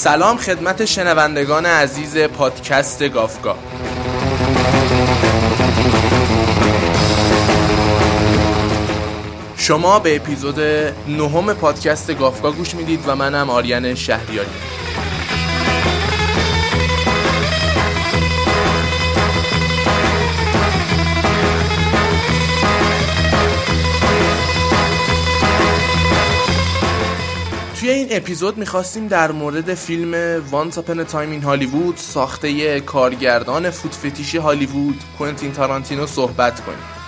سلام خدمت شنوندگان عزیز پادکست گافگا. شما به اپیزود نهم پادکست گافگا گوش می‌دید و منم آریان شهریاری. این اپیزود می‌خواستیم در مورد فیلم Once Upon a Time in Hollywood ساخته کارگردان foot fetish ی هالیوود کوینتین تارانتینو صحبت کنیم.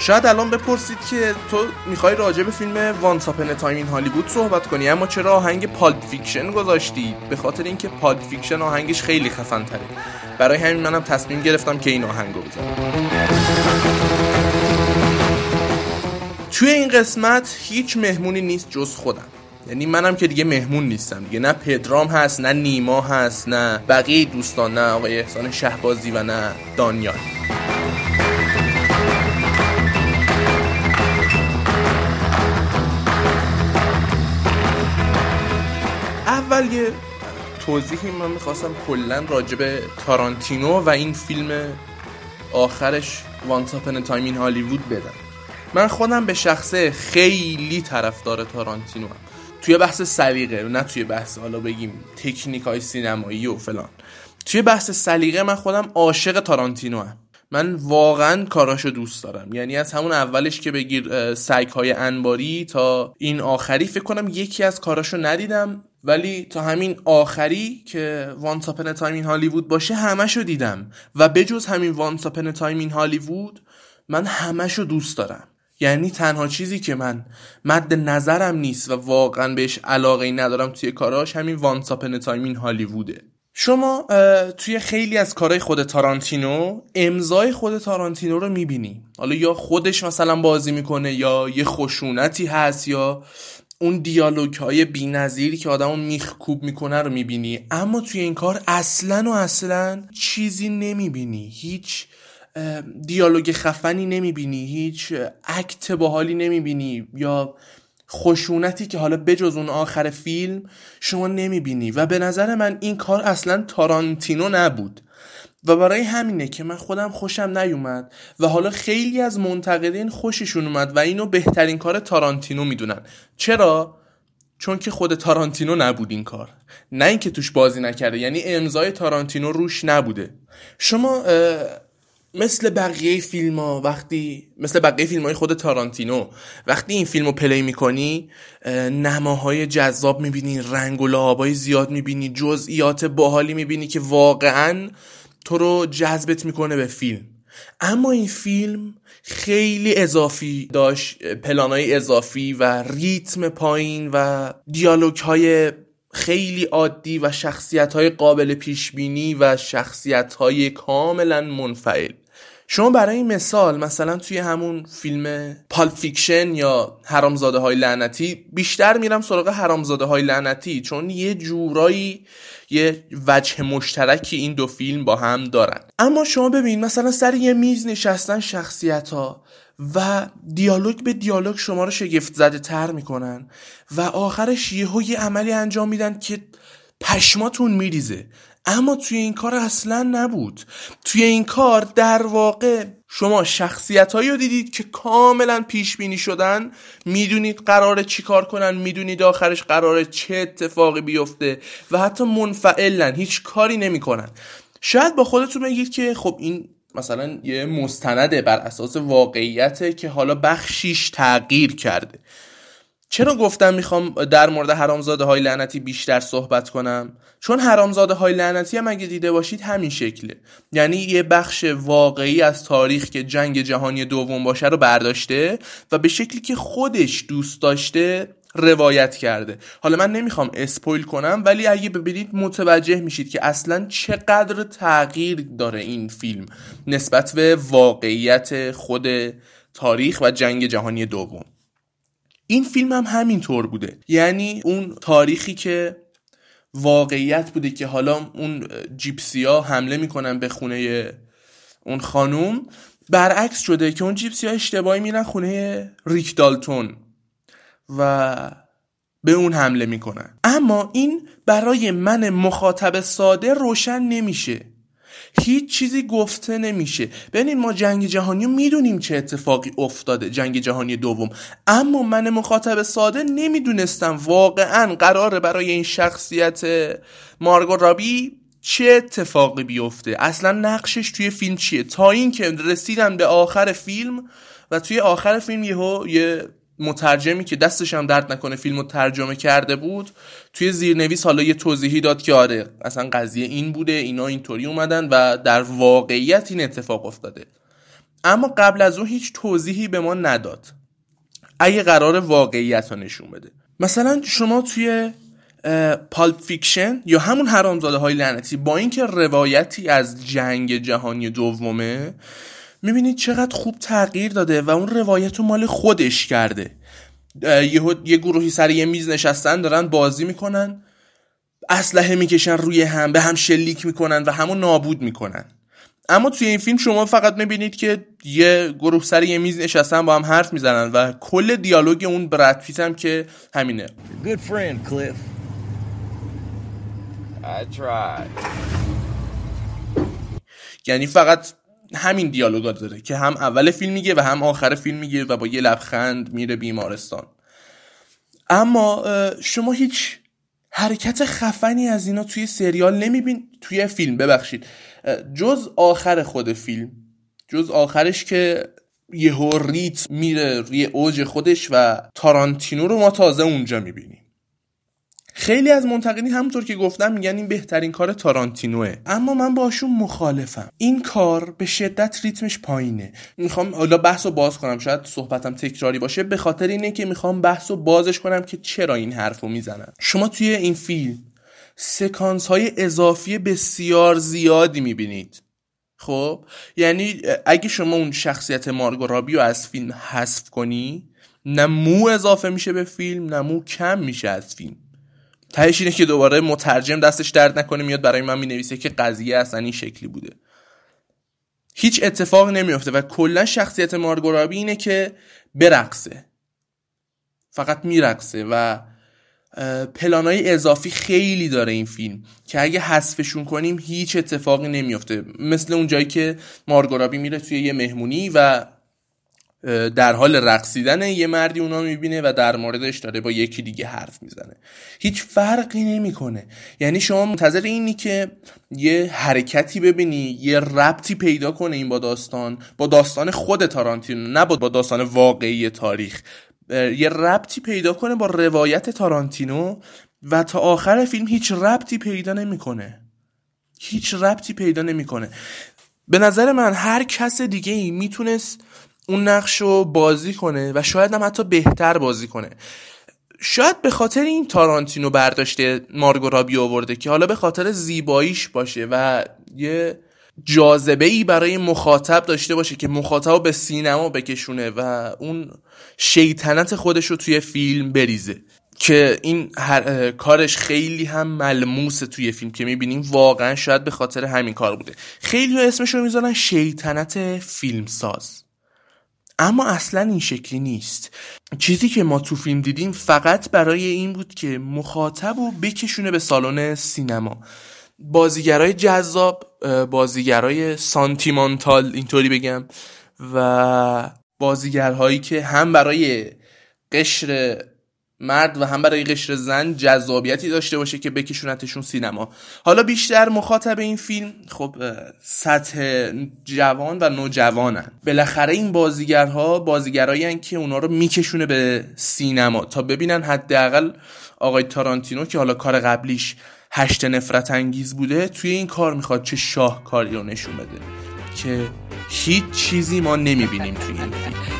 شاید الان بپرسید که تو می‌خوای راجع به فیلم Once Upon a Time in Hollywood صحبت کنی اما چرا آهنگ Pulp Fiction گذاشتی؟ به خاطر اینکه Pulp Fiction آهنگش خیلی خفن تره برای همین منم تصمیم گرفتم که این آهنگو بزنم توی این قسمت هیچ مهمونی نیست جز خودم. یعنی منم که دیگه مهمون نیستم دیگه. نه پدرام هست نه نیما هست نه بقیه دوستان نه آقای احسان شهبازی و نه دانیال. اول یه توضیحی من می‌خواستم کلا راجع به تارانتینو و این فیلم آخرش Once Upon a Time in Hollywood بدم من خودم به شخصه خیلی طرفدار تارانتینوام. توی بحث سلیقه نه توی بحث حالا بگیم تکنیک های سینمایی و فلان توی بحث سلیقه من خودم عاشق تارانتینوام. من واقعا کاراشو دوست دارم یعنی از همون اولش که بگیر سگ های انباری تا این آخری فکر کنم یکی از کاراشو ندیدم ولی تا همین آخری که Once Upon a Time in Hollywood باشه همشو دیدم. و بجز همین Once Upon a Time in Hollywood من همشو دوست دارم. یعنی تنها چیزی که من مد نظرم نیست و واقعا بهش علاقه ندارم توی کاراش همین Once Upon a Time in Hollywood ه شما توی خیلی از کارهای خود تارانتینو امضای خود تارانتینو رو می‌بینی. حالا یا خودش مثلا بازی می‌کنه یا یه خشونتی هست یا اون دیالوگ های بی نظیری که آدمو میخکوب می‌کنه رو می‌بینی. اما توی این کار اصلا و اصلا چیزی نمی‌بینی. هیچ دیالوگ خفنی نمی‌بینی. هیچ اکت باحالی نمی‌بینی یا خشونتی که حالا بجز اون آخر فیلم شما نمی‌بینی. و به نظر من این کار اصلا تارانتینو نبود. و برای همینه که من خودم خوشم نیومد و حالا خیلی از منتقدین خوششون اومد و اینو بهترین کار تارانتینو می‌دونن. چرا؟ چون که خود تارانتینو نبود این کار. نه اینکه توش بازی نکرده یعنی امضای تارانتینو روش نبوده. شما مثل بقیه فیلم ها وقتی مثل بقیه فیلم های خود تارانتینو وقتی این فیلم رو پلی می‌کنی نماهای جذاب می‌بینی رنگ و لعابای زیاد می‌بینی جزئیات باحالی می‌بینی که واقعا تو رو جذبت می‌کنه به فیلم. اما این فیلم خیلی اضافی داشت پلانای اضافی و ریتم پایین و دیالوگ های خیلی عادی و شخصیت های قابل پیش بینی و شخصیت های کاملا منفعل. شما برای مثال مثلا توی همون فیلم Pulp Fiction یا حرامزاده های لعنتی بیشتر میرم سراغ حرامزاده های لعنتی چون یه جورایی یه وجه مشترکی این دو فیلم با هم دارن. اما شما ببین مثلا سر یه میز نشستن شخصیت ها و دیالوگ به دیالوگ شما رو شگفت زده تر می‌کنن و آخرش یه عملی انجام میدن که پشماتون میریزه. اما توی این کار اصلا نبود. توی این کار در واقع شما شخصیت هایی رو دیدید که کاملا پیش بینی شدن. می‌دونید قراره چیکار کنن می‌دونید آخرش قراره چه اتفاقی بیفته و حتی منفعلن هیچ کاری نمی‌کنن. شاید با خودتون بگید که خب این مثلا یه مستنده بر اساس واقعیته که حالا بخشیش تغییر کرده. چرا گفتم می‌خوام در مورد حرامزاده های لعنتی بیشتر صحبت کنم؟ چون حرامزاده های لعنتی هم اگه دیده باشید همین شکله. یعنی یه بخش واقعی از تاریخ که جنگ جهانی دوم باشه رو برداشته و به شکلی که خودش دوست داشته روایت کرده. حالا من نمی‌خوام اسپویل کنم ولی اگه ببینید متوجه میشید که اصلا چقدر تغییر داره این فیلم نسبت به واقعیت خود تاریخ و جنگ جهانی دوم. این فیلم هم همین طور بوده. یعنی اون تاریخی که واقعیت بوده که حالا اون جیپسیا حمله می‌کنن به خونه اون خانوم برعکس شده که اون جیپسیا اشتباهی میرن خونه ریک دالتون و به اون حمله می‌کنن. اما این برای من مخاطب ساده روشن نمیشه. هیچ چیزی گفته نمیشه. ببینید ما جنگ جهانی می‌دونیم چه اتفاقی افتاده جنگ جهانی دوم. اما من مخاطب ساده نمی‌دونستم واقعا قراره برای این شخصیت مارگو رابی چه اتفاقی بیفته. اصلا نقشش توی فیلم چیه؟ تا اینکه رسیدن به آخر فیلم و توی آخر فیلم یهو یه مترجمی که دستش هم درد نکنه فیلم رو ترجمه کرده بود توی زیرنویس حالا یه توضیحی داد که آره اصلا قضیه این بوده اینا اینطوری اومدن و در واقعیت این اتفاق افتاده. اما قبل از اون هیچ توضیحی به ما نداد. اگه قراره واقعیت رو نشون بده. مثلا شما توی Pulp Fiction یا همون حرامزاده های لعنتی با اینکه روایتی از جنگ جهانی دومه می‌بینید چقدر خوب تغییر داده و اون روایت رو مال خودش کرده یه, یه گروهی سر یه میز نشستن دارن بازی می‌کنن اسلحه می‌کشن روی هم به هم شلیک می‌کنن و همو نابود می‌کنن اما توی این فیلم شما فقط می‌بینید که یه گروه سر یه میز نشستن با هم حرف می‌زنن و کل دیالوگ اون برد هم که همینه Good friend, Cliff. I tried. یعنی فقط همین دیالوگا داره که هم اول فیلم میگه و هم آخر فیلم میگه و با یه لبخند میره بیمارستان. اما شما هیچ حرکت خفنی از اینا توی سریال نمیبین توی فیلم ببخشید. جز آخر خود فیلم جز آخرش که یه ریت میره روی اوج خودش و تارانتینو رو ما تازه اونجا می‌بینیم. خیلی از منتقدین همونطور که گفتم میگن این بهترین کار تارانتینوه. اما من باشون مخالفم. این کار به شدت ریتمش پایینه. می‌خوام حالا بحث رو باز کنم. شاید صحبتم تکراری باشه. به خاطر اینه که می‌خوام بحث رو بازش کنم که چرا این حرف رو می‌زنن. شما توی این فیلم سکانس های اضافی بسیار زیادی می‌بینید. خب؟ یعنی اگه شما اون شخصیت مارگو رابی رو از فیلم حذف کنی نه مو اضافه میشه به فیلم نه مو کم میشه از فیلم. تهش اینه که دوباره مترجم دستش درد نکنه میاد برای من می‌نویسه که قضیه اصلا این شکلی بوده. هیچ اتفاق نمیافته و کلا شخصیت مارگورابی اینه که برقصه. فقط میرقصه و پلانای اضافی خیلی داره این فیلم که اگه حذفشون کنیم هیچ اتفاقی نمیافته. مثل اون جایی که مارگورابی میره توی یه مهمونی و در حال رقصیدن یه مردی اونا می‌بینه و در موردش داره با یکی دیگه حرف می‌زنه. هیچ فرقی نمی‌کنه. یعنی شما منتظر اینی که یه حرکتی ببینی یه ربطی پیدا کنه این با داستان با داستان خود تارانتینو نه با داستان واقعی تاریخ. یه ربطی پیدا کنه با روایت تارانتینو و تا آخر فیلم هیچ ربطی پیدا نمی‌کنه. هیچ ربطی پیدا نمی‌کنه. به نظر من هر کس دیگه ای می‌تونست اون نقش رو بازی کنه و شاید هم حتی بهتر بازی کنه. شاید به خاطر این تارانتینو برداشته مارگو رابی آورده که حالا به خاطر زیباییش باشه و یه جاذبه ای برای مخاطب داشته باشه که مخاطب به سینما بکشونه و اون شیطنت خودش رو توی فیلم بریزه. که این هر... کارش خیلی هم ملموس توی فیلم که می‌بینیم واقعا شاید به خاطر همین کار بوده. خیلی اسمش رو می‌ذارن شیطنت فیلمساز. اما اصلا این شکلی نیست. چیزی که ما تو فیلم دیدیم فقط برای این بود که مخاطب رو بکشونه به سالن سینما. بازیگرای جذاب بازیگرای سانتیمانتال اینطوری بگم و بازیگرهایی که هم برای قشر مرد و هم برای قشر زن جذابیتی داشته باشه که بکشونتشون سینما. حالا بیشتر مخاطب این فیلم خب سطح جوان و نوجوانن. بالاخره این بازیگرها بازیگرایی که اونا رو میکشونه به سینما تا ببینن حداقل آقای تارانتینو که حالا کار قبلیش هشت نفرت انگیز بوده توی این کار می‌خواد چه شاهکاری رو نشون بده. که هیچ چیزی ما نمی‌بینیم توی این فیلم.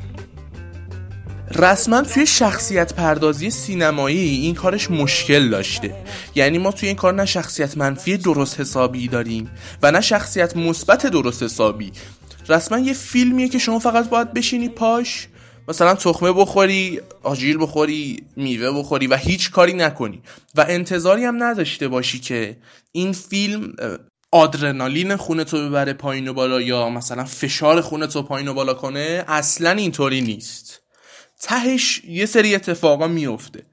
رسما توی شخصیت پردازی سینمایی این کارش مشکل داشته. یعنی ما توی این کار نه شخصیت منفی درست حسابی داریم و نه شخصیت مثبت درست حسابی. رسما یه فیلمیه که شما فقط باید بشینی پاش مثلا تخمه بخوری آجیل بخوری میوه بخوری و هیچ کاری نکنی. و انتظاری هم نداشته باشی که این فیلم آدرنالین خونه تو ببره پایین و بالا یا مثلا فشار خونه تو پایین و بالا کنه اصلا اینطوری نیست. تهش یه سری اتفاقا میفته.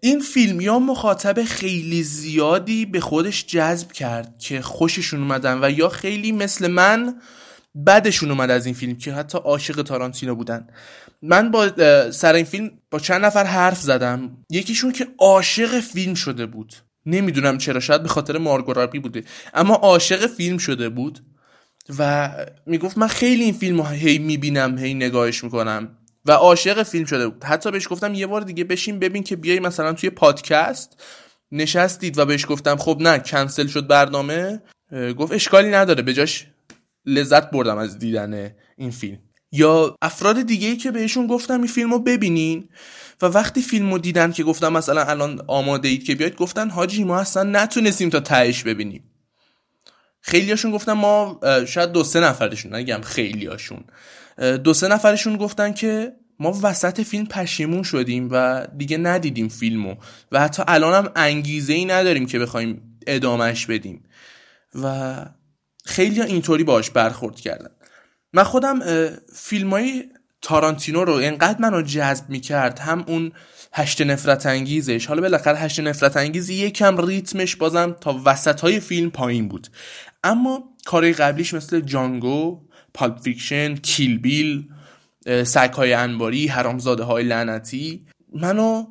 این فیلم یا مخاطب خیلی زیادی به خودش جذب کرد که خوششون اومدن و یا خیلی مثل من بدشون اومد از این فیلم که حتی عاشق تارانتینو بودن. من با سر این فیلم با چند نفر حرف زدم. یکیشون که عاشق فیلم شده بود. نمی‌دونم چرا شاید به خاطر مارگو بوده. اما عاشق فیلم شده بود و می‌گفت من خیلی این فیلم رو هی می‌بینم هی نگاهش می‌کنم. و عاشق فیلم شده بود. حتی بهش گفتم یه بار دیگه بشین ببین که بیای مثلا توی پادکست نشستید و بهش گفتم خب نه کنسل شد برنامه. گفت اشکالی نداره. به جاش لذت بردم از دیدن این فیلم. یا افراد دیگه ای که بهشون گفتم این فیلم رو ببینین. و وقتی فیلم رو دیدن که گفتم مثلا الان آماده اید که بیاید گفتن حاجی ما اصلا نتونستیم تا تهش ببینیم. خیلیاشون گفتم ما شاید دو سه نفرشون نگم خیلیاشون. دو سه نفرشون گفتن که ما وسط فیلم پشیمون شدیم و دیگه ندیدیم فیلمو و حتی الان هم انگیزه ای نداریم که بخوایم ادامهش بدیم. و خیلی اینطوری باش برخورد کردن. من خودم فیلم های تارانتینو رو انقدر منو جذب می‌کرد هم اون هشت نفرت انگیزش. حالا بالاخره هشت نفرت انگیز یکم ریتمش بازم تا وسط های فیلم پایین بود. اما کارهای قبلیش مثل جانگو Pulp Fiction Kill Bill سگهای انباری حرامزاده های لعنتی. منو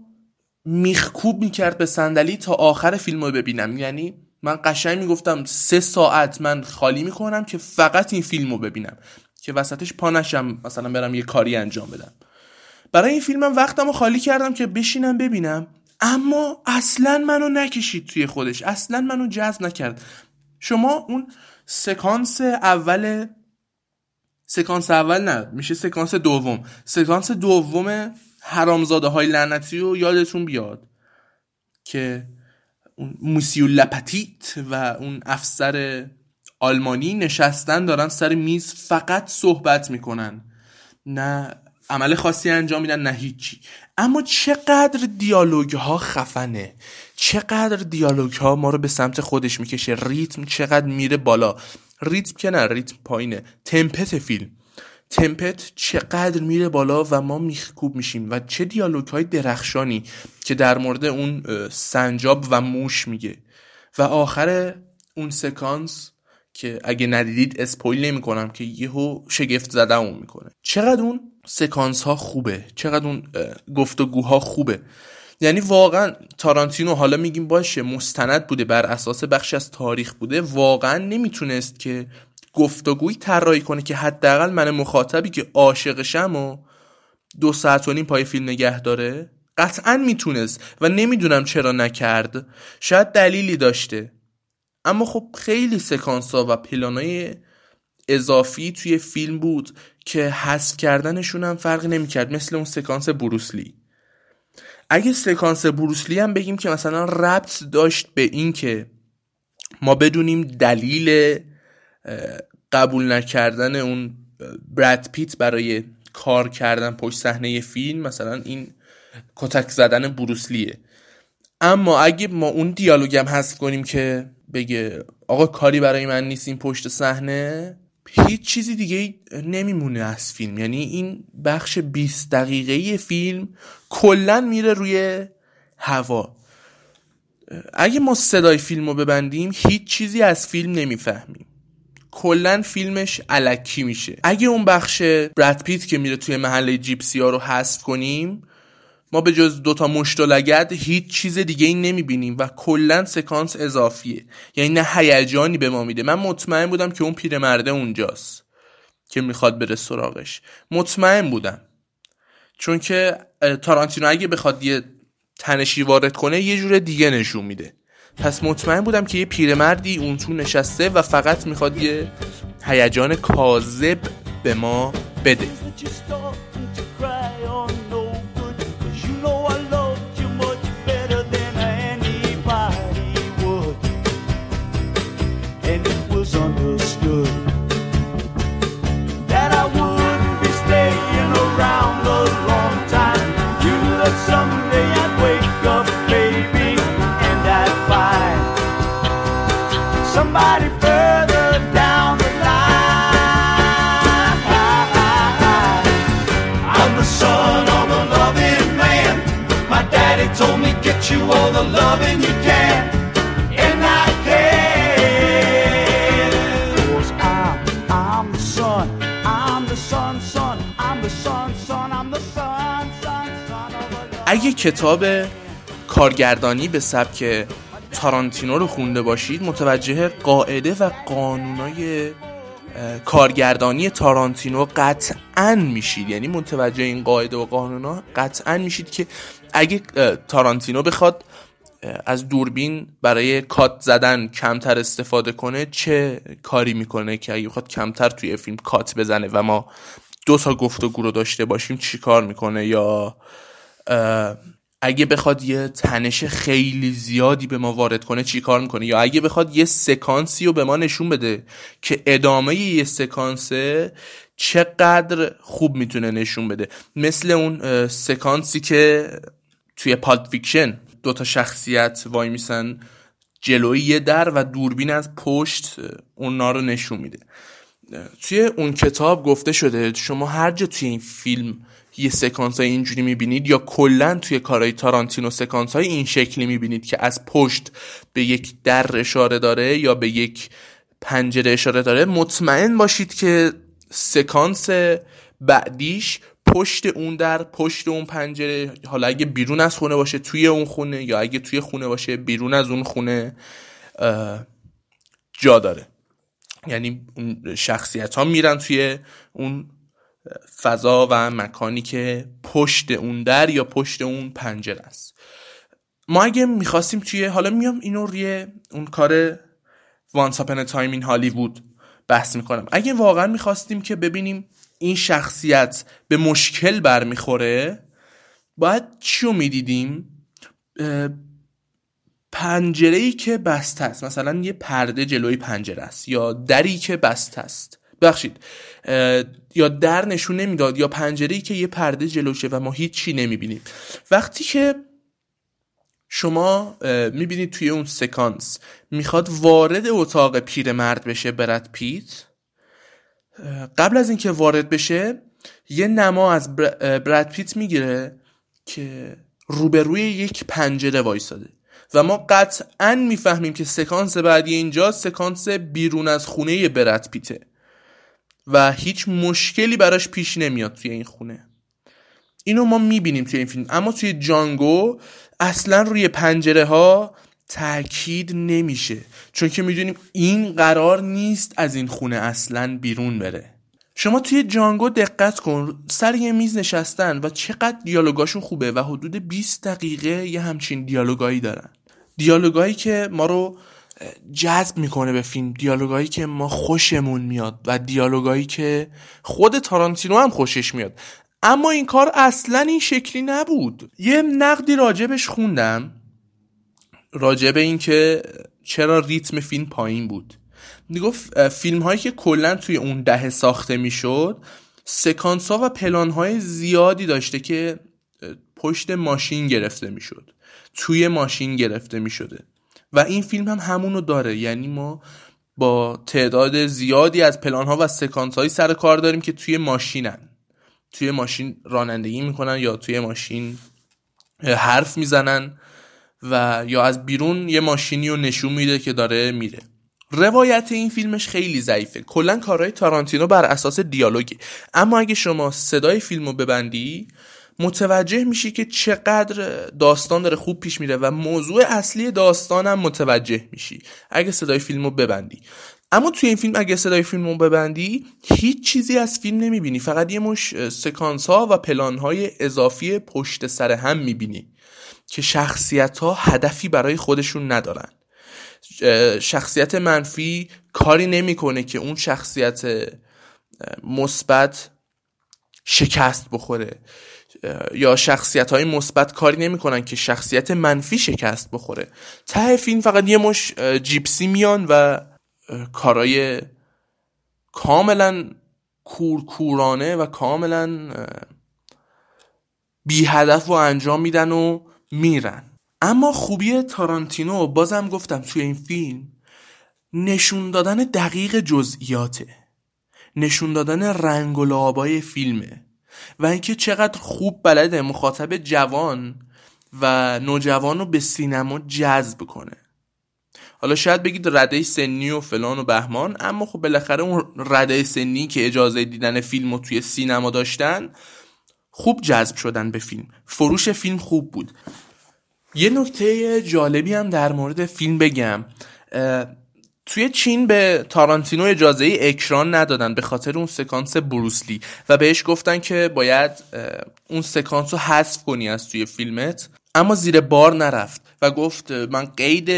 میخکوب می‌کرد به صندلی تا آخر فیلم رو ببینم. یعنی من قشنگ می‌گفتم سه ساعت من خالی می‌کنم که فقط این فیلم رو ببینم که وسطش پانشم مثلا برم یه کاری انجام بدم. برای این فیلمم وقتم رو خالی کردم که بشینم ببینم. اما اصلا منو نکشید توی خودش. اصلا منو جذب نکرد. شما اون سکانس اول سکانس اول نه میشه سکانس دوم. سکانس دوم حرامزاده های لعنتی رو یادتون بیاد که اون موسیو لپتیت و اون افسر آلمانی نشستن دارن سر میز فقط صحبت می‌کنن. نه عمل خاصی انجام میدن نه هیچی. اما چقدر دیالوگ ها خفنه. چقدر دیالوگ ها ما رو به سمت خودش می‌کشه. ریتم چقدر میره بالا. ریتم که نه ریتم پایینه. تمپت فیلم. تمپت چقدر میره بالا و ما میخکوب میشیم و چه دیالوگ های درخشانی که در مورد اون سنجاب و موش میگه. و آخر اون سکانس که اگه ندیدید اسپویل نمی کنم که یهو شگفت زده اون می‌کنه. چقدر اون سکانس ها خوبه. چقدر اون گفتگوها خوبه. یعنی واقعا تارانتینو حالا میگیم باشه مستند بوده بر اساس بخش از تاریخ بوده. واقعا نمی‌تونست که گفتگویی طراحی کنه که حداقل من مخاطبی که عاشقشم و دو ساعت و نیم پای فیلم نگه داره قطعا می‌تونست و نمی‌دونم چرا نکرد. شاید دلیلی داشته. اما خب خیلی سکانس ها و پلانای اضافی توی فیلم بود که حذف کردنشون هم فرقی نمی‌کرد. مثل اون سکانس بروسلی اگه سکانس بروسلی هم بگیم که مثلا ربط داشت به این که ما بدونیم دلیل قبول نکردن اون براد پیت برای کار کردن پشت صحنه فیلم مثلا این کتک زدن بروسلیه. اما اگه ما اون دیالوگ هم کنیم که بگه آقا کاری برای من نیست این پشت صحنه هیچ چیزی دیگه نمیمونه از فیلم. یعنی این بخش 20 دقیقه فیلم کلا میره روی هوا. اگه ما صدای فیلم رو ببندیم هیچ چیزی از فیلم نمی‌فهمیم. کلا فیلمش علکی میشه. اگه اون بخش براد پیت که میره توی محله جیپسی ها رو حذف کنیم ما به جز دوتا مشت و لگد هیچ چیز دیگه ای نمی‌بینیم و کلا سکانس اضافیه. یعنی نه هیجانی به ما میده. من مطمئن بودم که اون پیرمرده اونجاست که می‌خواد بره سراغش. مطمئن بودم. چون که تارانتینو اگه بخواد یه تنشی وارد کنه یه جور دیگه نشون میده. پس مطمئن بودم که یه پیرمردی اون تو نشسته و فقط می‌خواد یه هیجان کاذب به ما بده. کتاب کارگردانی به سبک تارانتینو رو خونده باشید متوجه قاعده و قانونای کارگردانی تارانتینو قطعا میشید. یعنی متوجه این قاعده و قانونا قطعا میشید که اگه تارانتینو بخواد از دوربین برای کات زدن کمتر استفاده کنه چه کاری می‌کنه که اگه بخواد کمتر توی فیلم کات بزنه و ما دو تا گفتگو رو داشته باشیم چی کار می‌کنه؟ یا اگه بخواد یه تنش خیلی زیادی به ما وارد کنه چی کار می‌کنه؟ یا اگه بخواد یه سکانسی رو به ما نشون بده که ادامه یه سکانسه چقدر خوب می‌تونه نشون بده. مثل اون سکانسی که توی Pulp Fiction دو تا شخصیت وای میسن جلوی یه در و دوربین از پشت اونا رو نشون میده. توی اون کتاب گفته شده شما هر جا توی این فیلم یه سکانس های اینجوری می‌بینید یا کلا توی کارهای تارانتینو سکانس های این شکلی می‌بینید که از پشت به یک در اشاره داره یا به یک پنجره اشاره داره مطمئن باشید که سکانس بعدیش پشت اون در پشت اون پنجره حالا اگه بیرون از خونه باشه توی اون خونه یا اگه توی خونه باشه بیرون از اون خونه جا داره. یعنی شخصیت ها میرن توی اون فضا و مکانی که پشت اون در یا پشت اون پنجره است. ما اگه می‌خواستیم توی حالا میام اینو روی اون کار وانس اپن تایم این هالیوود بحث می‌کنم. اگه واقعا می‌خواستیم که ببینیم این شخصیت به مشکل برمیخوره باید چی رو می‌دیدیم؟ پنجره ای که بسته است. مثلا یه پرده جلوی پنجره است یا دری که بسته است. بخشید یا در نشون نمی‌داد یا پنجره که یه پرده جلوشه و ما هیچی نمی‌بینیم. وقتی که شما می‌بینید توی اون سکانس می‌خواد وارد اتاق پیرمرد بشه برد پیت قبل از اینکه وارد بشه یه نما از برد پیت می‌گیره که روبروی یک پنجره وایساده. و ما قطعا می‌فهمیم که سکانس بعدی اینجا سکانس بیرون از خونه برد پیته. و هیچ مشکلی براش پیش نمیاد توی این خونه. اینو ما می‌بینیم توی این فیلم. اما توی جانگو اصلا روی پنجره ها تاکید نمیشه. چون که می‌دونیم این قرار نیست از این خونه اصلا بیرون بره. شما توی جانگو دقت کن. سر یه میز نشستن و چقدر دیالوگاشون خوبه و حدود 20 دقیقه یه همچین دیالوگایی دارن. دیالوگایی که ما رو جذب می‌کنه به فیلم. دیالوگایی که ما خوشمون میاد و دیالوگایی که خود تارانتینو هم خوشش میاد. اما این کار اصلا این شکلی نبود. یه نقدی راجبش خوندم راجب این که چرا ریتم فیلم پایین بود. می‌گفت فیلم هایی که کلا توی اون دهه ساخته می‌شد سکانس ها و پلان های زیادی داشته که پشت ماشین گرفته می‌شد. توی ماشین گرفته می‌شده. و این فیلم هم همونو داره. یعنی ما با تعداد زیادی از پلان ها و سکانس هایی سر کار داریم که توی ماشینن. توی ماشین رانندگی می‌کنن یا توی ماشین حرف می‌زنن و یا از بیرون یه ماشینی رو نشون میده که داره میره. روایت این فیلمش خیلی ضعیفه. کلا کارهای تارانتینو بر اساس دیالوگی. اما اگه شما صدای فیلم رو ببندی متوجه میشی که چقدر داستان داره خوب پیش میره و موضوع اصلی داستانم متوجه میشی. اگه صدای فیلم رو ببندی. اما توی این فیلم اگه صدای فیلم رو ببندی هیچ چیزی از فیلم نمی‌بینی. فقط یه مش سکانس ها و پلان های اضافی پشت سر هم می‌بینی که شخصیت ها هدفی برای خودشون ندارن. شخصیت منفی کاری نمی‌کنه که اون شخصیت مثبت شکست بخوره. یا شخصیت های مثبت کاری نمی‌کنن که شخصیت منفی شکست بخوره. ته فیلم فقط یه مش جیپسی میان و کارای کاملا کورکورانه و کاملا بی هدف و انجام میدن و میرن. اما خوبی تارانتینو بازم گفتم توی این فیلم نشون دادن دقیق جزئیاته. نشون دادن رنگ و لابای فیلمه. و اینکه چقدر خوب بلده مخاطب جوان و نوجوان رو به سینما جذب کنه. حالا شاید بگید رده سنی و فلان و بهمان اما خب بالاخره اون رده سنی که اجازه دیدن فیلم رو توی سینما داشتن خوب جذب شدن به فیلم. فروش فیلم خوب بود. یه نکته جالبی هم در مورد فیلم بگم. توی چین به تارانتینو اجازه اکران ندادن به خاطر اون سکانس بروسلی و بهش گفتن که باید اون سکانس رو حذف کنی از توی فیلمت. اما زیر بار نرفت و گفت من قید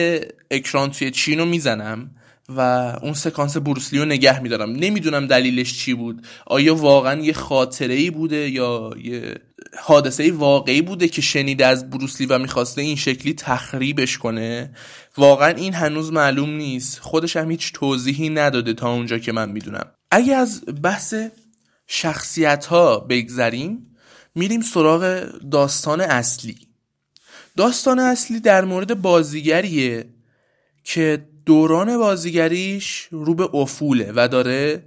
اکران توی چین رو می‌زنم. و اون سکانس بروسلی رو نگه میدارم. نمی‌دونم دلیلش چی بود. آیا واقعا یه خاطره ای بوده یا یه حادثه واقعی بوده که شنیده از بروسلی و می‌خواسته این شکلی تخریبش کنه؟ واقعا این هنوز معلوم نیست. خودش هم هیچ توضیحی نداده تا اونجا که من می‌دونم. اگه از بحث شخصیت ها بگذریم میریم سراغ داستان اصلی. داستان اصلی در مورد بازیگریه که دوران بازیگریش رو به افوله و داره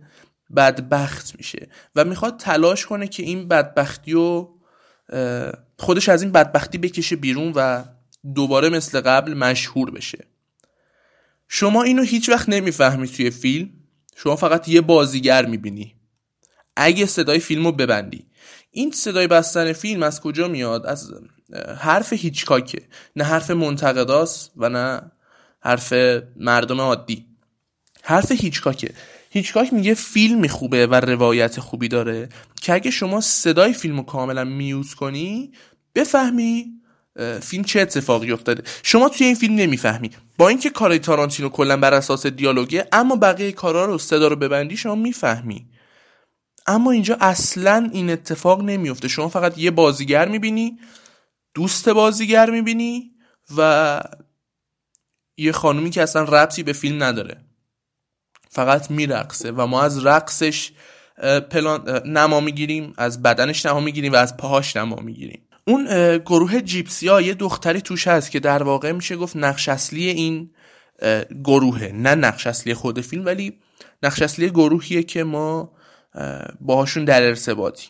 بدبخت میشه و می‌خواد تلاش کنه که این بدبختی رو خودش از این بدبختی بکشه بیرون و دوباره مثل قبل مشهور بشه. شما اینو هیچ وقت نمی‌فهمی توی فیلم. شما فقط یه بازیگر می‌بینی. اگه صدای فیلم رو ببندی. این صدای بستن فیلم از کجا میاد؟ از حرف هیچکاکه. نه حرف منتقداست و نه حرف مردم عادی. حرف هیچکاکه. هیچکاک میگه فیلم خوبه و روایت خوبی داره که اگه شما صدای فیلم رو کاملا میوز کنی بفهمی فیلم چه اتفاقی افتاده. شما توی این فیلم نمی‌فهمی. با اینکه کارای تارانتینو کلا بر اساس دیالوگه اما بقیه کارا رو صدا رو ببندی شما می‌فهمی. اما اینجا اصلا این اتفاق نمیفته. شما فقط یه بازیگر می‌بینی دوست بازیگر می‌بینی و یه خانومی که اصلا ربطی به فیلم نداره. فقط میرقصه و ما از رقصش پلان نما می‌گیریم از بدنش نما می‌گیریم و از پاهاش نما می‌گیریم. اون گروه جیپسی ها یه دختری توش هست که در واقع میشه گفت نقش اصلی این گروهه. نه نقش اصلی خود فیلم ولی نقش اصلی گروهیه که ما باهاشون در ارتباطی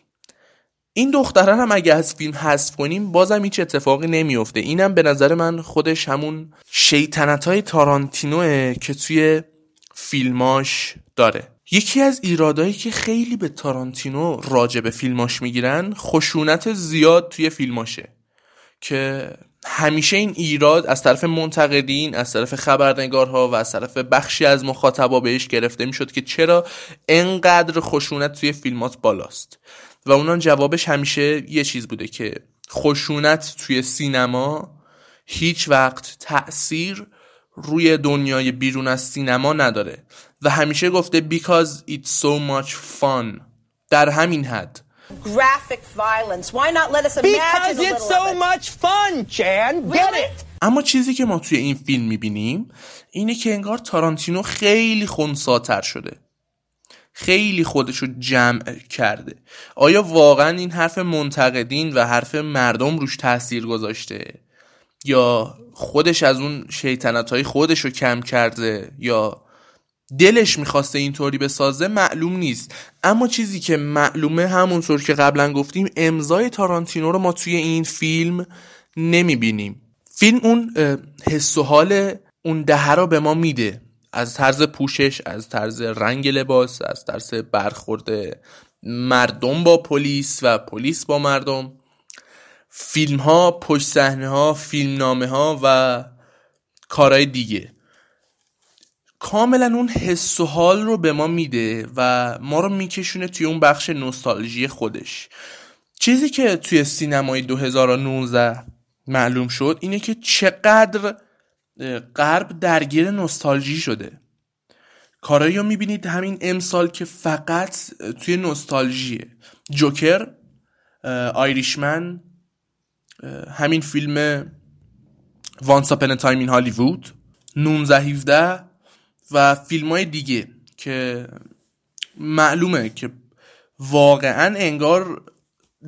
این دختره هم اگه از فیلم حذف کنیم بازم هیچ اتفاقی نمیفته اینم به نظر من خودش همون شیطنت های تارانتینوه که توی فیلماش داره. یکی از ایرادایی که خیلی به تارانتینو راجع به فیلماش می‌گیرن خشونت زیاد توی فیلماشه. که همیشه این ایراد از طرف منتقدین از طرف خبرنگارها و از طرف بخشی از مخاطبا بهش گرفته می‌شد که چرا انقدر خشونت توی فیلمات بالاست. و اونان جوابش همیشه یه چیز بوده که خشونت توی سینما هیچ وقت تأثیر روی دنیای بیرون از سینما نداره و همیشه گفته because it's so much fun در همین حد graphic violence. Why not let us imagine Because a it's so much fun, Chan. Get it? اما چیزی که ما توی این فیلم می‌بینیم اینه که انگار تارانتینو خیلی خونساتر شده خیلی خودشو جمع کرده. آیا واقعا این حرف منتقدین و حرف مردم روش تاثیر گذاشته؟ یا خودش از اون شیطنت های خودش رو کم کرده؟ یا دلش می‌خواسته اینطوری بسازه؟ معلوم نیست. اما چیزی که معلومه همونطور که قبلا گفتیم امضای تارانتینو رو ما توی این فیلم نمی‌بینیم. فیلم اون حس و حال اون دهه رو به ما میده. از طرز پوشش از طرز رنگ لباس از طرز برخورد مردم با پلیس و پلیس با مردم. فیلم ها پشت صحنه ها فیلم نامه ها و کارهای دیگه. کاملا اون حس و حال رو به ما میده و ما رو میکشونه توی اون بخش نوستالژی خودش. چیزی که توی سینمای 2019 معلوم شد اینه که چقدر غرب درگیر نوستالژی شده. کارایی رو می‌بینید همین امسال که فقط توی نوستالژیه. جوکر آیریشمن همین فیلم وانس اپن تایم این هالیوود 19 17 و فیلم های دیگه که معلومه که واقعا انگار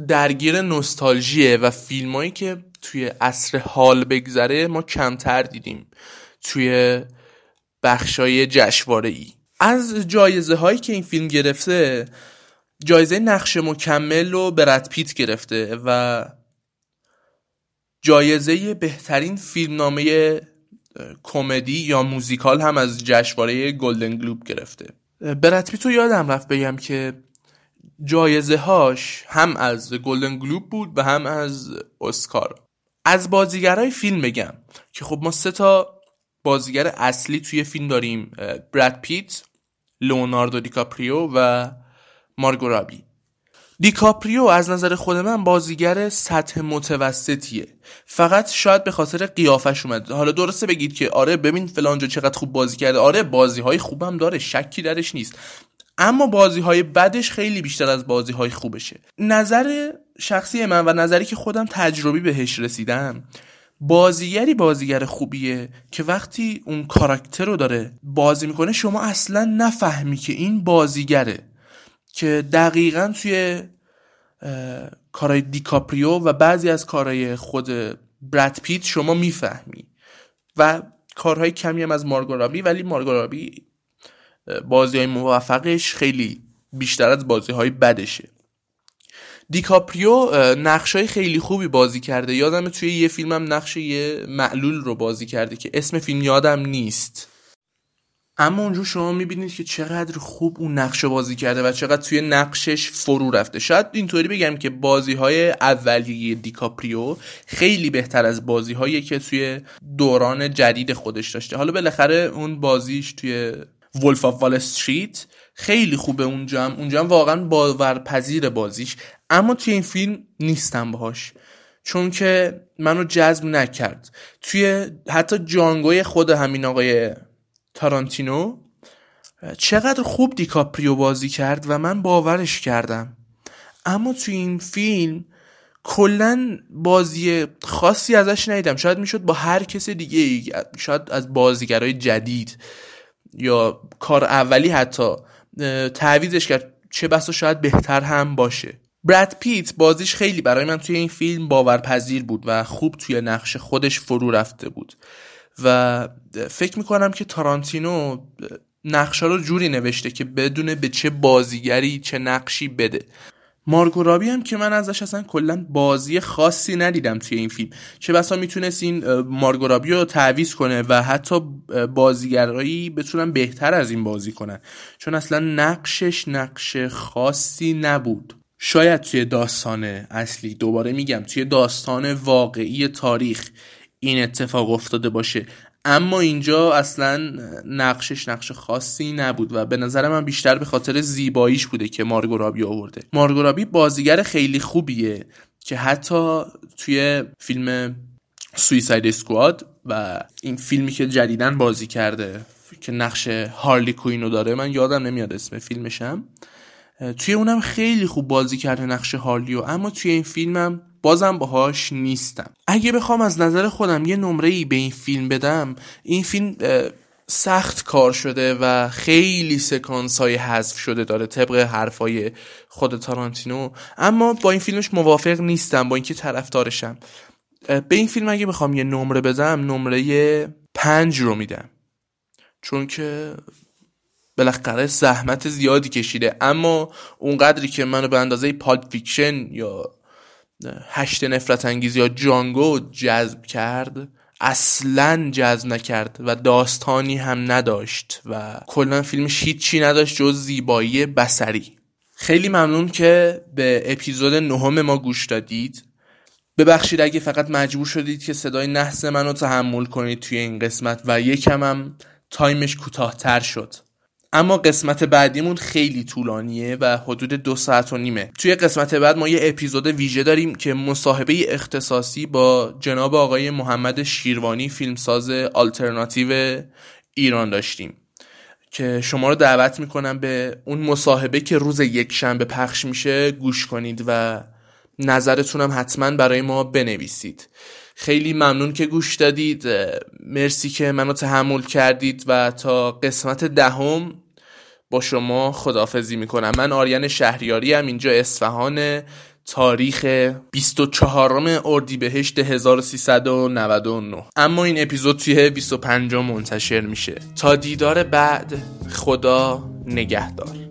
درگیر نوستالژیه و فیلمایی که توی عصر حال بگذره ما کمتر دیدیم توی بخشای جشواره ای از جایزه هایی که این فیلم گرفته جایزه نقش مکمل رو برد پیت گرفته و جایزه بهترین فیلمنامه کمدی یا موزیکال هم از جشنواره گلدن گلوب گرفته. براد پیت یادم رفت بگم که جایزه هاش هم از گلدن گلوب بود و هم از اسکار. از بازیگرای فیلم بگم که خب ما سه تا بازیگر اصلی توی فیلم داریم براد پیت لئوناردو دیکاپریو و مارگو رابی. دیکاپریو از نظر خود من بازیگر سطح متوسطیه. فقط شاید به خاطر قیافش اومد. حالا درسته بگید که آره ببین فلانجا چقدر خوب بازی کرده. آره بازی های خوبم داره شکی درش نیست. اما بازی های بدش خیلی بیشتر از بازی های خوبشه. نظر شخصی من و نظری که خودم تجربی بهش رسیدم بازیگری بازیگر خوبیه که وقتی اون کاراکتر رو داره بازی می‌کنه شما اصلا نفهمی که این بازیگره. که دقیقا توی کارهای دیکاپریو و بعضی از کارهای خود براد پیت شما می‌فهمی. و کارهای کمی هم از مارگورابی ولی مارگورابی بازی های موفقش خیلی بیشتر از بازی های بدشه. دیکاپریو نقش های خیلی خوبی بازی کرده. یادم توی یه فیلمم نقش یه معلول رو بازی کرده که اسم فیلم یادم نیست. اما اونجا شما می‌بینید که چقدر خوب اون نقش بازی کرده و چقدر توی نقشش فرو رفته. شاید اینطوری بگم که بازی های اولیه دیکاپریو خیلی بهتر از بازی هایی که توی دوران جدید خودش داشته. حالا بالاخره اون بازیش توی Wolf of Wall Street خیلی خوبه اونجا هم اونجا هم واقعا باورپذیر بازیش. اما توی این فیلم نیستم باهاش. چون که منو جذب نکرد. توی حتی جانگوی خود همین آقای تارانتینو چقدر خوب دیکاپریو بازی کرد و من باورش کردم. اما توی این فیلم کلا بازی خاصی ازش ندیدم. شاید می‌شد با هر کس دیگه شاید از بازیگرای جدید. یا کار اولی حتی تعویزش کرد چه بسا شاید بهتر هم باشه. براد پیت بازیش خیلی برای من توی این فیلم باورپذیر بود و خوب توی نقش خودش فرو رفته بود. و فکر می‌کنم که تارانتینو نقشا رو جوری نوشته که بدونه به چه بازیگری چه نقشی بده. مارگو رابی هم که من ازش اصلا کلا بازی خاصی ندیدم توی این فیلم. چه بسا می‌تونست این مارگو رابی رو تعویز کنه و حتی بازیگرایی بتونن بهتر از این بازی کنن. چون اصلا نقشش نقش خاصی نبود. شاید توی داستان اصلی دوباره میگم توی داستان واقعی تاریخ این اتفاق افتاده باشه. اما اینجا اصلا نقشش نقش خاصی نبود و به نظر من بیشتر به خاطر زیباییش بوده که مارگورابی آورده. مارگورابی بازیگر خیلی خوبیه که حتی توی فیلم سویساید اسکواد و این فیلمی که جدیدن بازی کرده که نقش هارلی کوینو داره من یادم نمیاد اسم فیلمشم توی اونم خیلی خوب بازی کرده نقش هارلیو اما توی این فیلمم بازم باهاش نیستم. اگه بخوام از نظر خودم یه نمره ای به این فیلم بدم این فیلم سخت کار شده و خیلی سکانس های حذف شده داره طبق حرفای خود تارانتینو. اما با این فیلمش موافق نیستم با اینکه طرفدارشم. به این فیلم اگه بخوام یه نمره بدم نمره پنج رو میدم. چون که بالاخره زحمت زیادی کشیده. اما اونقدری که منو به اندازه Pulp Fiction یا هشت نفرت انگیز یا جانگو جذب کرد اصلا جذب نکرد و داستانی هم نداشت و کلا فیلمش هیچی نداشت جز زیبایی بصری خیلی ممنون که به اپیزود نهم ما گوش دادید. ببخشید اگه فقط مجبور شدید که صدای نحس منو تحمل کنید توی این قسمت و یکم هم time ش کوتاهتر شد. اما قسمت بعدیمون خیلی طولانیه و حدود دو ساعت و نیمه. توی قسمت بعد ما یه اپیزود ویژه داریم که مصاحبه اختصاصی با جناب آقای محمد شیروانی فیلمساز آلترناتیو ایران داشتیم. که شما رو دعوت می‌کنم به اون مصاحبه که روز یک شنبه پخش میشه گوش کنید و نظرتونم حتما برای ما بنویسید. خیلی ممنون که گوش دادید. مرسی که منو تحمل کردید و تا قسمت دهم با شما خدافزی می‌کنم. من آریان شهریاری هم اینجا اصفهان تاریخ 24 اردیبهشت 1399 اما این اپیزود توی 25 منتشر میشه. تا دیدار بعد خدا نگهدار.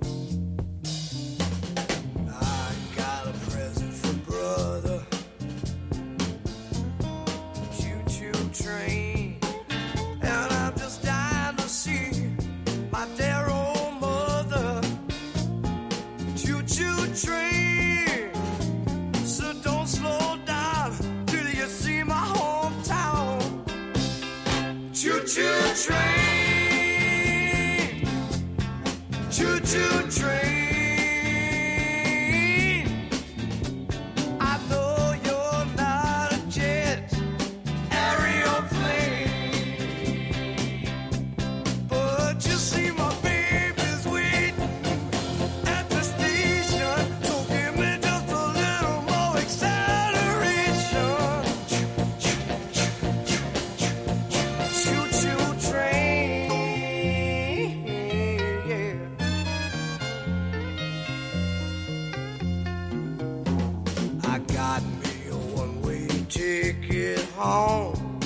take it home.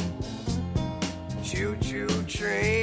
Choo choo train.